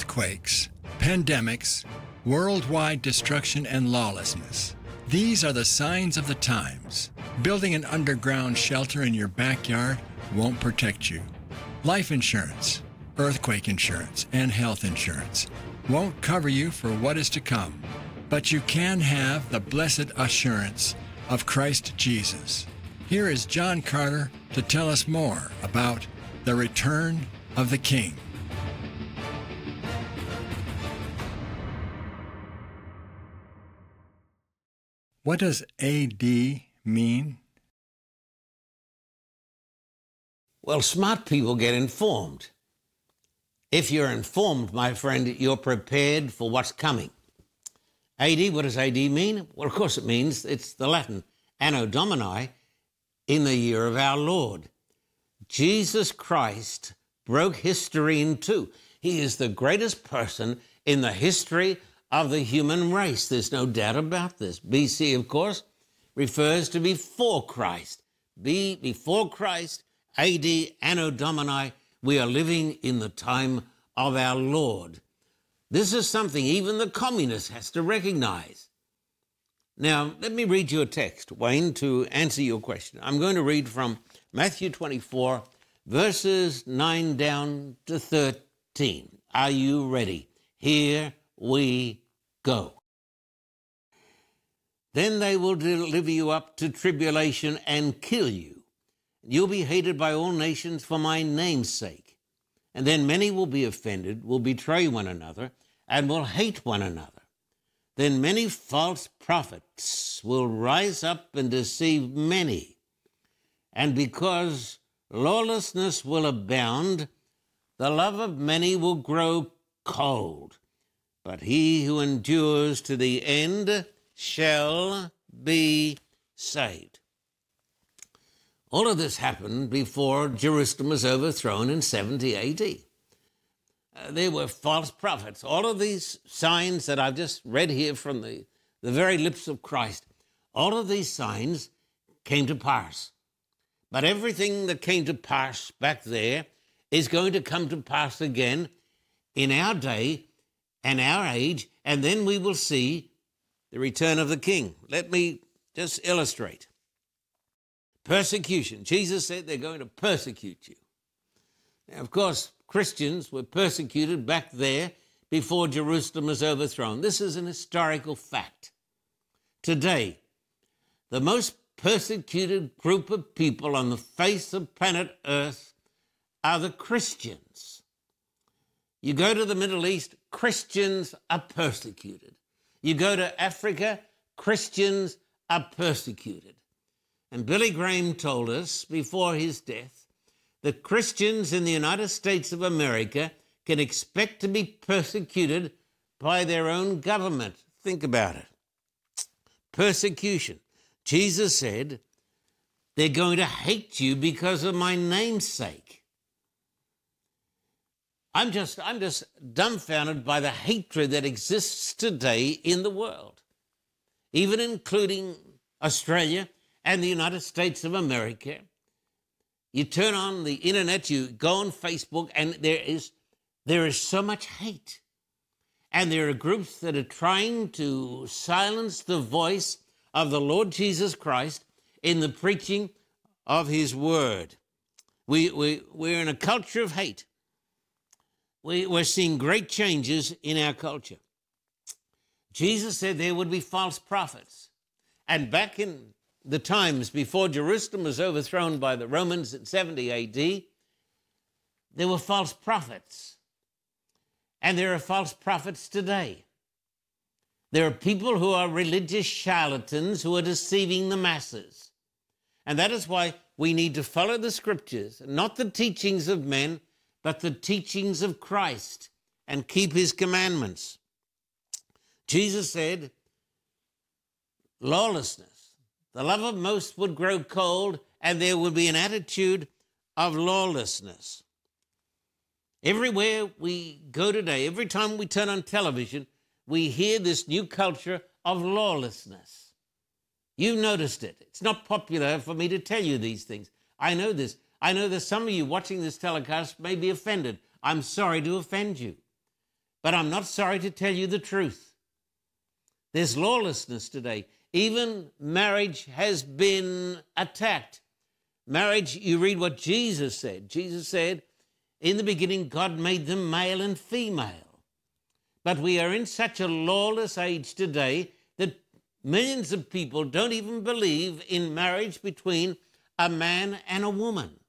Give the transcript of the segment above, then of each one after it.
earthquakes, pandemics, worldwide destruction, and lawlessness. These are the signs of the times. Building an underground shelter in your backyard won't protect you. Life insurance, earthquake insurance, and health insurance won't cover you for what is to come, but you can have the blessed assurance of Christ Jesus. Here is John Carter to tell us more about the return of the King. What does AD mean? Well, smart people get informed. If you're informed, my friend, you're prepared for what's coming. AD, what does AD mean? Well, of course, it means it's the Latin Anno Domini in the year of our Lord. Jesus Christ broke history in two. He is the greatest person in the history of the human race. There's no doubt about this. BC, of course, refers to before Christ. B, before Christ, AD, Anno Domini, we are living in the time of our Lord. This is something even the communist has to recognize. Now, let me read you a text, Wayne, to answer your question. I'm going to read from Matthew 24, verses 9 down to 13. Are you ready? Here we go. Then they will deliver you up to tribulation and kill you. You'll be hated by all nations for my name's sake. And then many will be offended, will betray one another, and will hate one another. Then many false prophets will rise up and deceive many. And because lawlessness will abound, the love of many will grow cold. But he who endures to the end shall be saved. All of this happened before Jerusalem was overthrown in 70 AD. Uh, there were false prophets. All of these signs that I've just read here from the, the very lips of Christ, all of these signs came to pass. But everything that came to pass back there is going to come to pass again in our day and our age, and then we will see the return of the King. Let me just illustrate. Persecution. Jesus said they're going to persecute you. Now, of course, Christians were persecuted back there before Jerusalem was overthrown. This is an historical fact. Today, the most persecuted group of people on the face of planet Earth are the Christians. You go to the Middle East, Christians are persecuted. You go to Africa, Christians are persecuted. And Billy Graham told us before his death that Christians in the United States of America can expect to be persecuted by their own government. Think about it. Persecution. Jesus said, they're going to hate you because of my name's sake. I'm just, I'm just dumbfounded by the hatred that exists today in the world, even including Australia and the United States of America. You turn on the internet, you go on Facebook, and there is, there is so much hate. And there are groups that are trying to silence the voice of the Lord Jesus Christ in the preaching of his word. We, we, we're in a culture of hate. We, we're seeing great changes in our culture. Jesus said there would be false prophets. And back in the times before Jerusalem was overthrown by the Romans in 70 AD, there were false prophets. And there are false prophets today. There are people who are religious charlatans who are deceiving the masses. And that is why we need to follow the scriptures, not the teachings of men, but the teachings of Christ and keep his commandments. Jesus said, lawlessness, the love of most would grow cold, and there would be an attitude of lawlessness. Everywhere we go today, every time we turn on television, we hear this new culture of lawlessness. You've noticed it. It's not popular for me to tell you these things. I know this. I know that some of you watching this telecast may be offended. I'm sorry to offend you. But I'm not sorry to tell you the truth. There's lawlessness today. Even marriage has been attacked. Marriage, you read what Jesus said. Jesus said, In the beginning, God made them male and female. But we are in such a lawless age today that millions of people don't even believe in marriage between a man and a woman.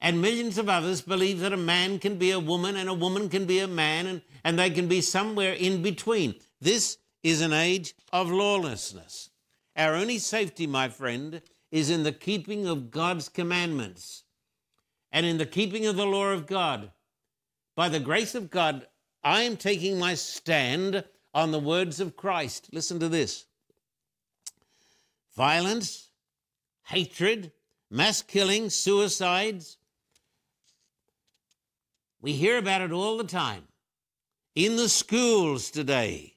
And millions of others believe that a man can be a woman and a woman can be a man and, and they can be somewhere in between. This is an age of lawlessness. Our only safety, my friend, is in the keeping of God's commandments and in the keeping of the law of God. By the grace of God, I am taking my stand on the words of Christ. Listen to this violence, hatred, mass killing, suicides. We hear about it all the time. In the schools today,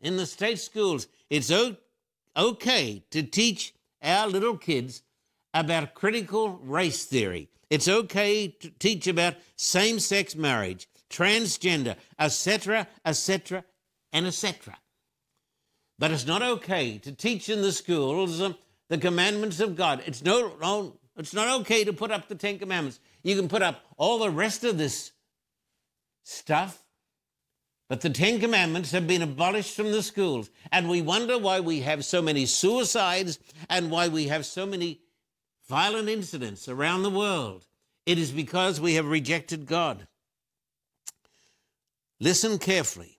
in the state schools, it's okay to teach our little kids about critical race theory. It's okay to teach about same sex marriage, transgender, etc., etc., and etc. But it's not okay to teach in the schools um, the commandments of God. It's no, no, it's not okay to put up the Ten Commandments. You can put up all the rest of this stuff, but the Ten Commandments have been abolished from the schools. And we wonder why we have so many suicides and why we have so many violent incidents around the world. It is because we have rejected God. Listen carefully.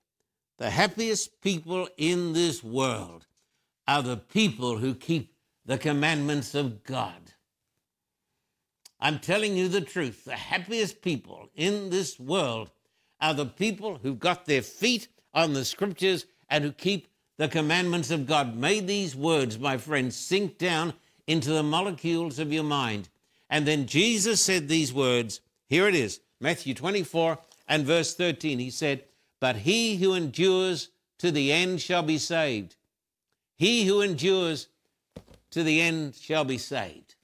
The happiest people in this world are the people who keep the commandments of God. I'm telling you the truth. The happiest people in this world are the people who've got their feet on the scriptures and who keep the commandments of God. May these words, my friends, sink down into the molecules of your mind. And then Jesus said these words. Here it is Matthew 24 and verse 13. He said, But he who endures to the end shall be saved. He who endures to the end shall be saved.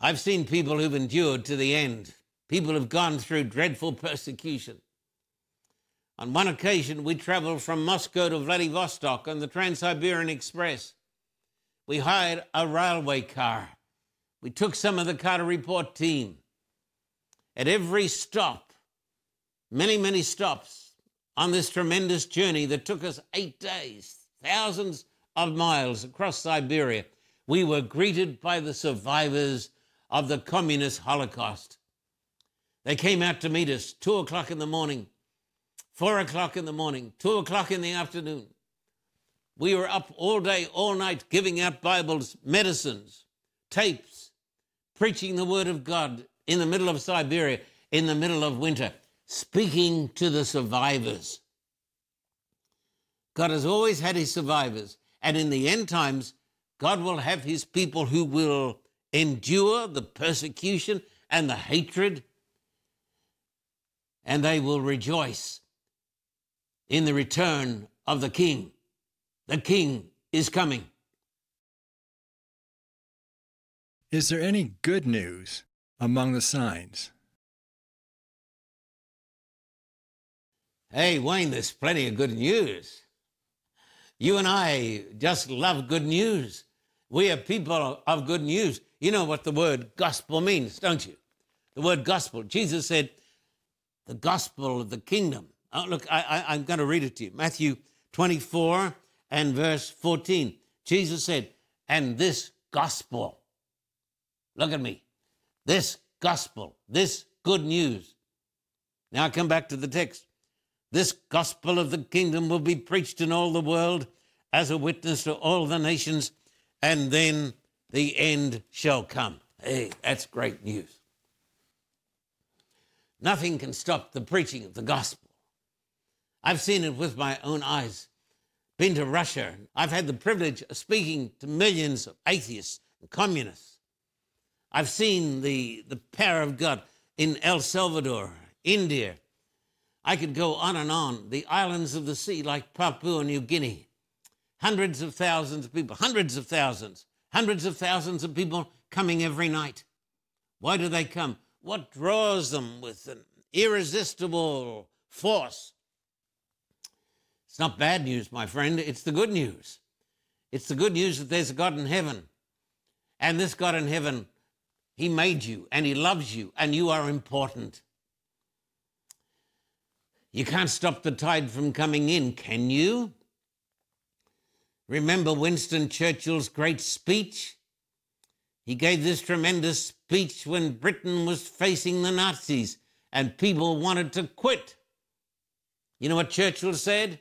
I've seen people who've endured to the end. People have gone through dreadful persecution. On one occasion, we traveled from Moscow to Vladivostok on the Trans Siberian Express. We hired a railway car. We took some of the Carter Report team. At every stop, many, many stops on this tremendous journey that took us eight days, thousands of miles across Siberia, we were greeted by the survivors of the communist Holocaust. They came out to meet us, two o'clock in the morning, four o'clock in the morning, two o'clock in the afternoon. We were up all day, all night, giving out Bibles, medicines, tapes, preaching the Word of God in the middle of Siberia, in the middle of winter, speaking to the survivors. God has always had his survivors, and in the end times, God will have his people who will endure the persecution and the hatred and they will rejoice in the return of the King. The King is coming. Is there any good news among the signs? Hey, Wayne, there's plenty of good news. You and I just love good news. We are people of good news. You know what the word gospel means, don't you? The word gospel. Jesus said, the gospel of the kingdom. Oh, look, I, I, I'm going to read it to you. Matthew 24 and verse 14. Jesus said, and this gospel, look at me, this gospel, this good news. Now I come back to the text. This gospel of the kingdom will be preached in all the world as a witness to all the nations, and then the end shall come. Hey, that's great news. Nothing can stop the preaching of the gospel. I've seen it with my own eyes. Been to Russia. I've had the privilege of speaking to millions of atheists and communists. I've seen the, the power of God in El Salvador, India. I could go on and on. The islands of the sea, like Papua New Guinea. Hundreds of thousands of people, hundreds of thousands, hundreds of thousands of people coming every night. Why do they come? what draws them with an irresistible force. It's not bad news, my friend. It's the good news. It's the good news that there's a God in heaven. And this God in heaven, He made you and He loves you and you are important. You can't stop the tide from coming in, can you? Remember Winston Churchill's great speech? He gave this tremendous speech when Britain was facing the Nazis and people wanted to quit. You know what Churchill said?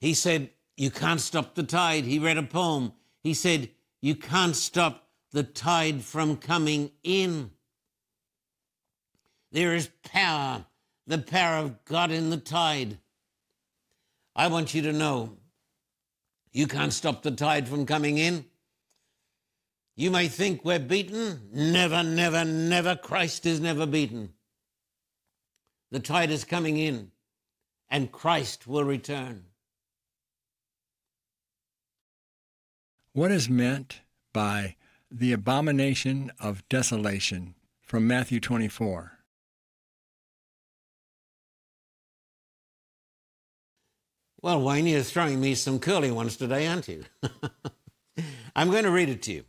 He said, You can't stop the tide. He read a poem. He said, You can't stop the tide from coming in. There is power, the power of God in the tide. I want you to know you can't stop the tide from coming in. You may think we're beaten. Never, never, never. Christ is never beaten. The tide is coming in, and Christ will return. What is meant by the abomination of desolation from Matthew 24? Well, Wayne, you're throwing me some curly ones today, aren't you? I'm going to read it to you.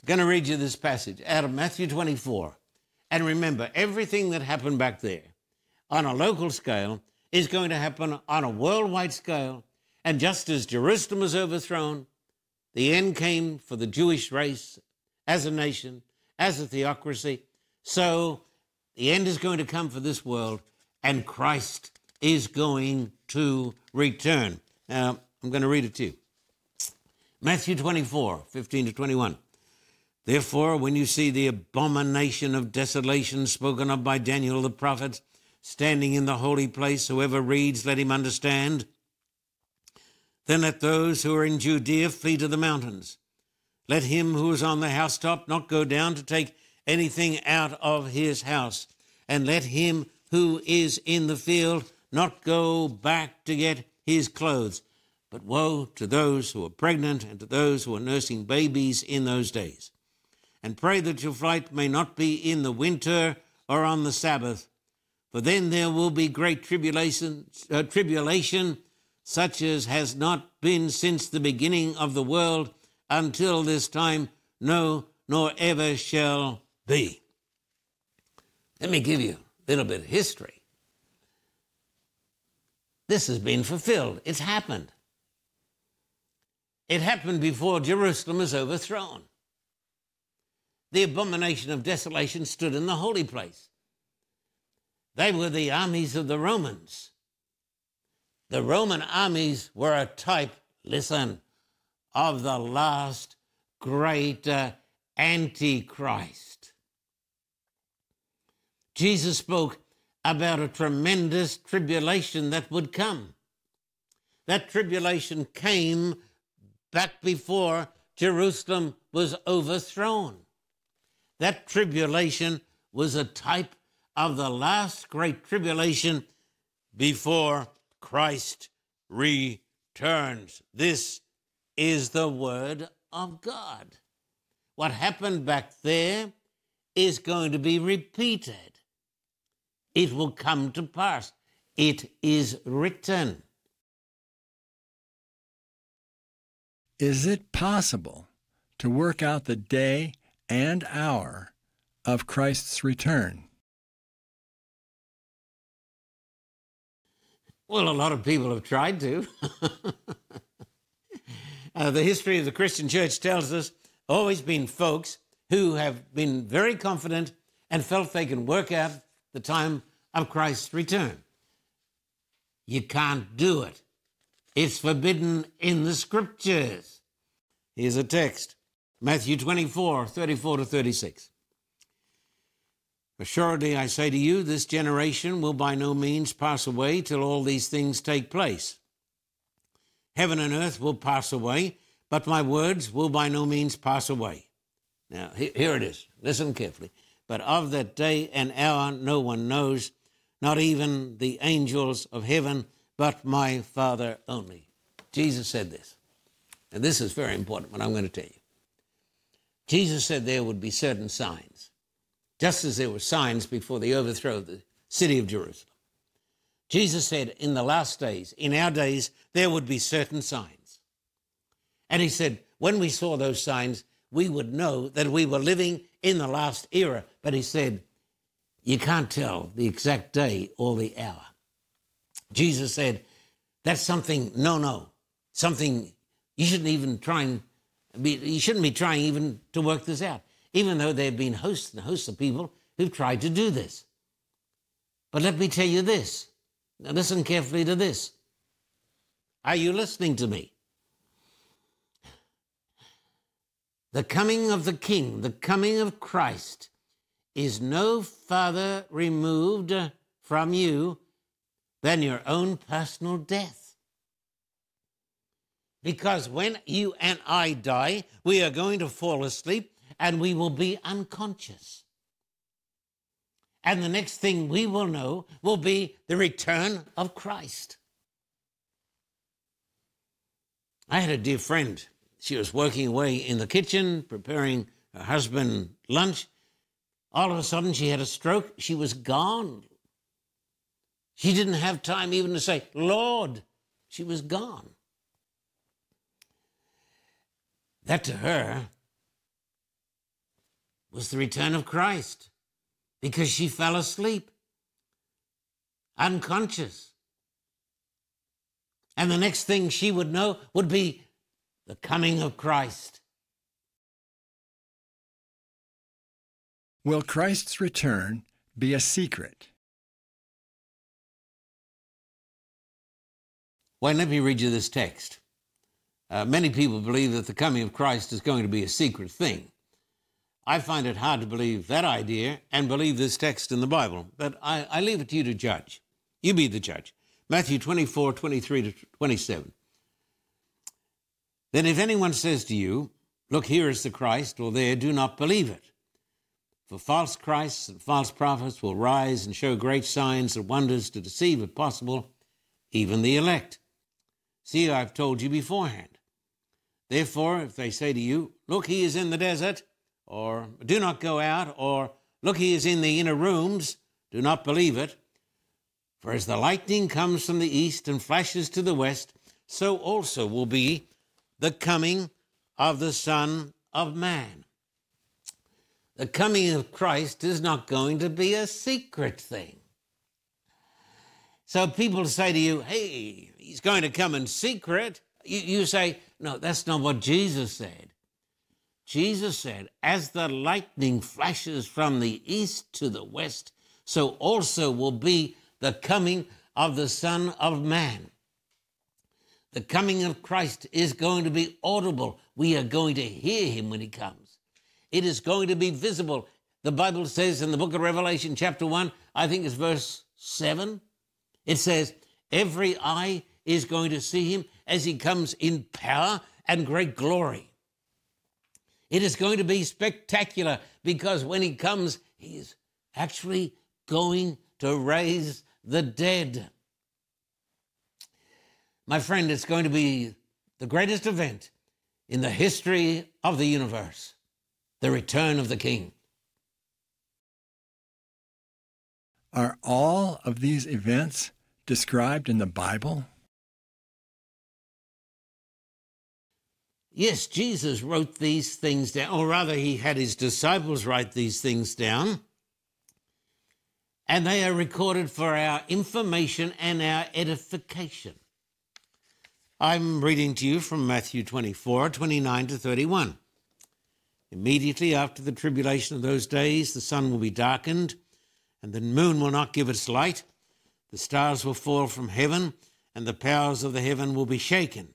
I'm going to read you this passage out of Matthew 24. And remember, everything that happened back there on a local scale is going to happen on a worldwide scale. And just as Jerusalem was overthrown, the end came for the Jewish race as a nation, as a theocracy. So the end is going to come for this world, and Christ is going to return. Now, I'm going to read it to you. Matthew 24, 15 to 21. Therefore, when you see the abomination of desolation spoken of by Daniel the prophet standing in the holy place, whoever reads, let him understand. Then let those who are in Judea flee to the mountains. Let him who is on the housetop not go down to take anything out of his house. And let him who is in the field not go back to get his clothes. But woe to those who are pregnant and to those who are nursing babies in those days. And pray that your flight may not be in the winter or on the Sabbath, for then there will be great tribulation, uh, tribulation such as has not been since the beginning of the world until this time, no, nor ever shall be. Let me give you a little bit of history. This has been fulfilled. It's happened. It happened before Jerusalem was overthrown. The abomination of desolation stood in the holy place. They were the armies of the Romans. The Roman armies were a type, listen, of the last great uh, Antichrist. Jesus spoke about a tremendous tribulation that would come. That tribulation came back before Jerusalem was overthrown. That tribulation was a type of the last great tribulation before Christ returns. This is the Word of God. What happened back there is going to be repeated it will come to pass. It is written. Is it possible to work out the day and hour of Christ's return? Well, a lot of people have tried to. uh, the history of the Christian church tells us always been folks who have been very confident and felt they can work out the time of Christ's return. You can't do it. It's forbidden in the scriptures. Here's a text Matthew 24, 34 to 36. Assuredly, I say to you, this generation will by no means pass away till all these things take place. Heaven and earth will pass away, but my words will by no means pass away. Now, here it is. Listen carefully. But of that day and hour no one knows, not even the angels of heaven, but my Father only. Jesus said this. And this is very important, what I'm going to tell you. Jesus said there would be certain signs just as there were signs before the overthrow of the city of Jerusalem. Jesus said, in the last days, in our days, there would be certain signs. And he said, when we saw those signs, we would know that we were living in the last era. But he said, you can't tell the exact day or the hour. Jesus said, that's something, no, no, something you shouldn't even try and be, you shouldn't be trying even to work this out, even though there have been hosts and hosts of people who've tried to do this. But let me tell you this. Now listen carefully to this. Are you listening to me? The coming of the King, the coming of Christ, is no further removed from you than your own personal death. Because when you and I die, we are going to fall asleep and we will be unconscious. And the next thing we will know will be the return of Christ. I had a dear friend. She was working away in the kitchen, preparing her husband lunch. All of a sudden, she had a stroke. She was gone. She didn't have time even to say, Lord, she was gone. That to her was the return of Christ because she fell asleep, unconscious. And the next thing she would know would be the coming of Christ. Will Christ's return be a secret? Well, let me read you this text. Uh, many people believe that the coming of Christ is going to be a secret thing. I find it hard to believe that idea and believe this text in the Bible, but I, I leave it to you to judge. You be the judge. Matthew 24, 23 to 27. Then if anyone says to you, Look, here is the Christ, or there, do not believe it. For false Christs and false prophets will rise and show great signs and wonders to deceive, if possible, even the elect. See, I've told you beforehand. Therefore, if they say to you, Look, he is in the desert, or do not go out, or Look, he is in the inner rooms, do not believe it. For as the lightning comes from the east and flashes to the west, so also will be the coming of the Son of Man. The coming of Christ is not going to be a secret thing. So people say to you, hey, he's going to come in secret. You, you say, no, that's not what Jesus said. Jesus said, as the lightning flashes from the east to the west, so also will be the coming of the Son of Man. The coming of Christ is going to be audible. We are going to hear him when he comes. It is going to be visible. The Bible says in the book of Revelation, chapter 1, I think it's verse 7, it says, Every eye is going to see him as he comes in power and great glory. It is going to be spectacular because when he comes, he is actually going to raise the dead. My friend, it's going to be the greatest event in the history of the universe the return of the King. Are all of these events described in the Bible? Yes, Jesus wrote these things down, or rather, he had his disciples write these things down. And they are recorded for our information and our edification. I'm reading to you from Matthew 24, 29 to 31. Immediately after the tribulation of those days, the sun will be darkened, and the moon will not give its light the stars will fall from heaven, and the powers of the heaven will be shaken.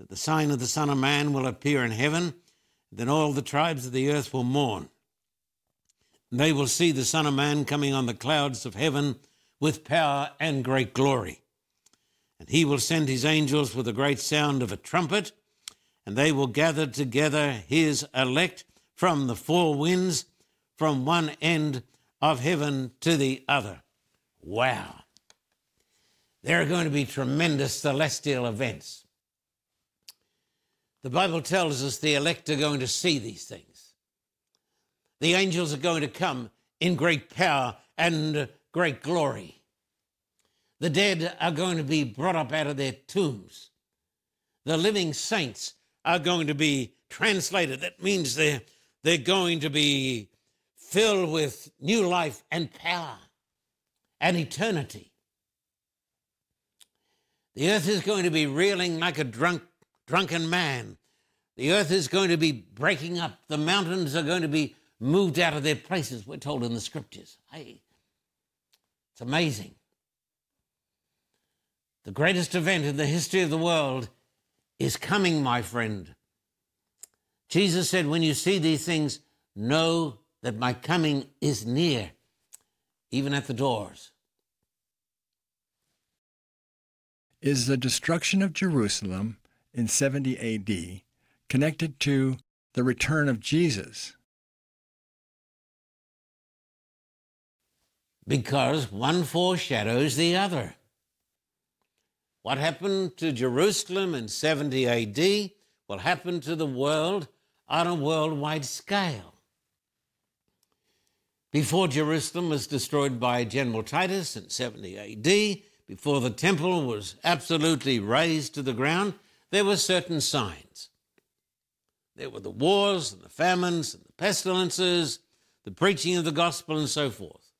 That the sign of the Son of Man will appear in heaven, then all the tribes of the earth will mourn. And they will see the Son of Man coming on the clouds of heaven with power and great glory. And he will send his angels with a great sound of a trumpet, and they will gather together his elect from the four winds, from one end of heaven to the other. Wow. There are going to be tremendous celestial events. The Bible tells us the elect are going to see these things. The angels are going to come in great power and great glory. The dead are going to be brought up out of their tombs. The living saints are going to be translated. That means they're, they're going to be filled with new life and power and eternity. The earth is going to be reeling like a drunk, drunken man. The earth is going to be breaking up. The mountains are going to be moved out of their places, we're told in the scriptures. Hey, it's amazing. The greatest event in the history of the world is coming, my friend. Jesus said, When you see these things, know that my coming is near, even at the doors. Is the destruction of Jerusalem in 70 AD connected to the return of Jesus? Because one foreshadows the other. What happened to Jerusalem in 70 AD will happen to the world on a worldwide scale. Before Jerusalem was destroyed by General Titus in 70 AD, before the temple was absolutely razed to the ground, there were certain signs. There were the wars and the famines and the pestilences, the preaching of the gospel, and so forth.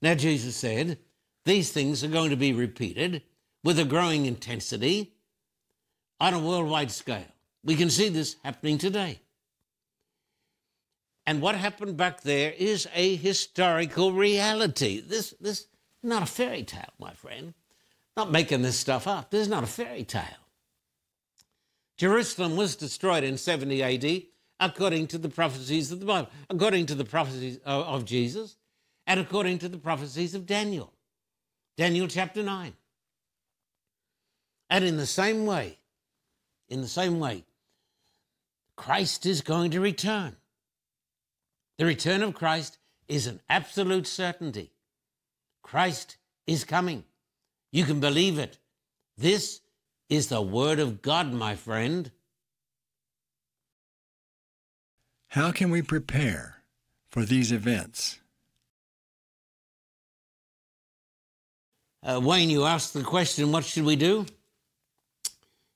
Now, Jesus said, these things are going to be repeated with a growing intensity on a worldwide scale. We can see this happening today. And what happened back there is a historical reality. This, this not a fairy tale, my friend. Not making this stuff up. This is not a fairy tale. Jerusalem was destroyed in 70 AD according to the prophecies of the Bible, according to the prophecies of, of Jesus, and according to the prophecies of Daniel. Daniel chapter 9. And in the same way, in the same way, Christ is going to return. The return of Christ is an absolute certainty. Christ is coming. You can believe it. This is the Word of God, my friend. How can we prepare for these events? Uh, Wayne, you asked the question, what should we do?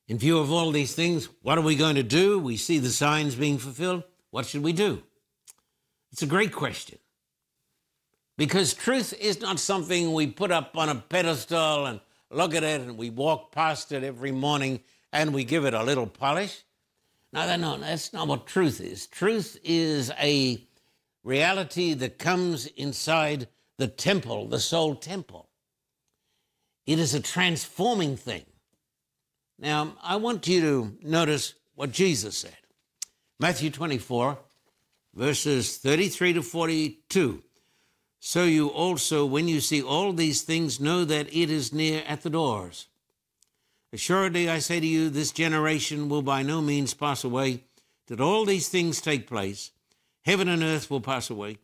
In view of all these things, what are we going to do? We see the signs being fulfilled. What should we do? It's a great question. Because truth is not something we put up on a pedestal and look at it and we walk past it every morning and we give it a little polish. No, no, that's not what truth is. Truth is a reality that comes inside the temple, the soul temple. It is a transforming thing. Now, I want you to notice what Jesus said. Matthew 24, verses 33 to 42. So you also, when you see all these things, know that it is near at the doors. Assuredly, I say to you, this generation will by no means pass away, that all these things take place. Heaven and earth will pass away,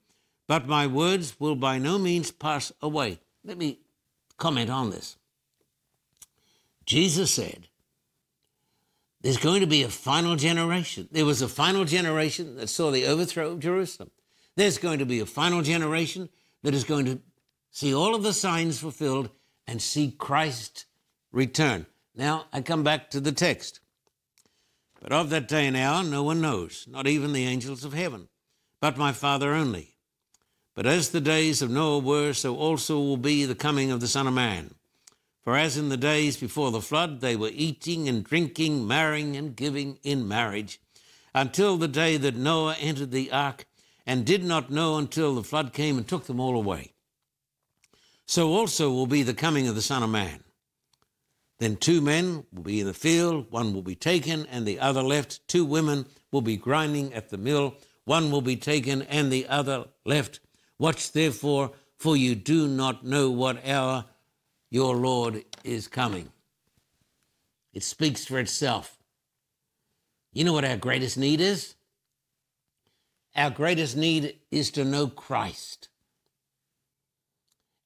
but my words will by no means pass away. Let me comment on this. Jesus said, There's going to be a final generation. There was a final generation that saw the overthrow of Jerusalem. There's going to be a final generation that is going to see all of the signs fulfilled and see Christ return. Now, I come back to the text. But of that day and hour no one knows, not even the angels of heaven, but my Father only. But as the days of Noah were, so also will be the coming of the Son of Man. For as in the days before the flood, they were eating and drinking, marrying and giving in marriage, until the day that Noah entered the ark and did not know until the flood came and took them all away. So also will be the coming of the Son of Man. Then two men will be in the field, one will be taken and the other left. Two women will be grinding at the mill, one will be taken and the other left. Watch therefore, for you do not know what hour your Lord is coming. It speaks for itself. You know what our greatest need is? Our greatest need is to know Christ.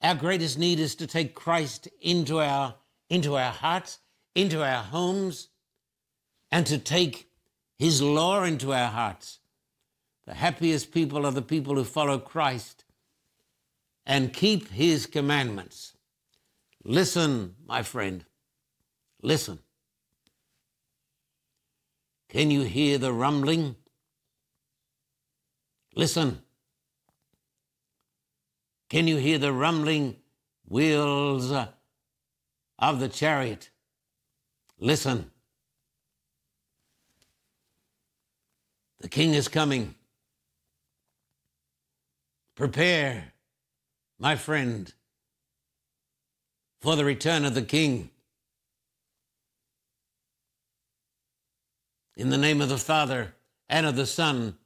Our greatest need is to take Christ into our, into our hearts, into our homes, and to take his law into our hearts. The happiest people are the people who follow Christ and keep his commandments. Listen, my friend, listen. Can you hear the rumbling? Listen. Can you hear the rumbling wheels uh, of the chariot? Listen. The king is coming. Prepare, my friend, for the return of the king. In the name of the Father, and of the Son,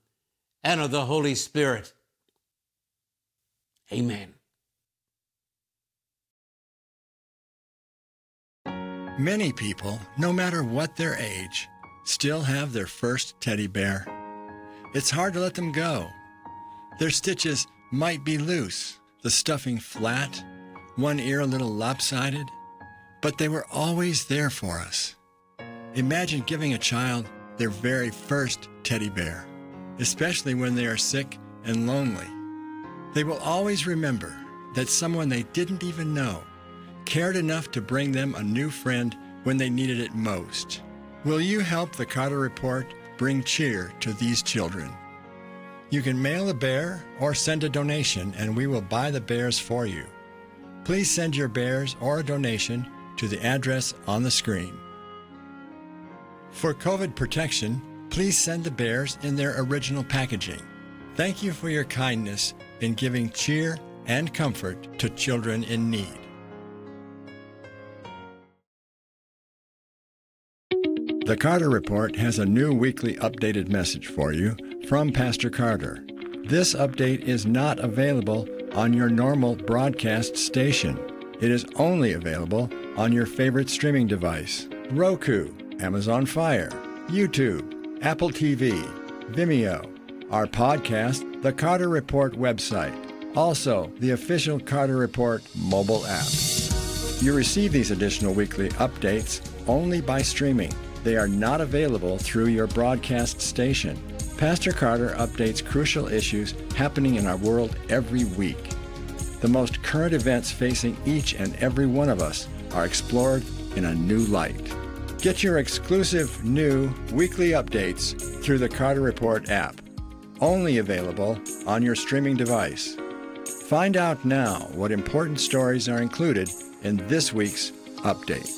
and of the Holy Spirit. Amen. Many people, no matter what their age, still have their first teddy bear. It's hard to let them go. Their stitches might be loose, the stuffing flat, one ear a little lopsided, but they were always there for us. Imagine giving a child their very first teddy bear, especially when they are sick and lonely. They will always remember that someone they didn't even know cared enough to bring them a new friend when they needed it most. Will you help the Carter Report bring cheer to these children? You can mail a bear or send a donation, and we will buy the bears for you. Please send your bears or a donation to the address on the screen. For COVID protection, please send the bears in their original packaging. Thank you for your kindness in giving cheer and comfort to children in need. The Carter Report has a new weekly updated message for you from Pastor Carter. This update is not available on your normal broadcast station. It is only available on your favorite streaming device Roku, Amazon Fire, YouTube, Apple TV, Vimeo, our podcast, the Carter Report website, also the official Carter Report mobile app. You receive these additional weekly updates only by streaming. They are not available through your broadcast station. Pastor Carter updates crucial issues happening in our world every week. The most current events facing each and every one of us are explored in a new light. Get your exclusive new weekly updates through the Carter Report app, only available on your streaming device. Find out now what important stories are included in this week's update.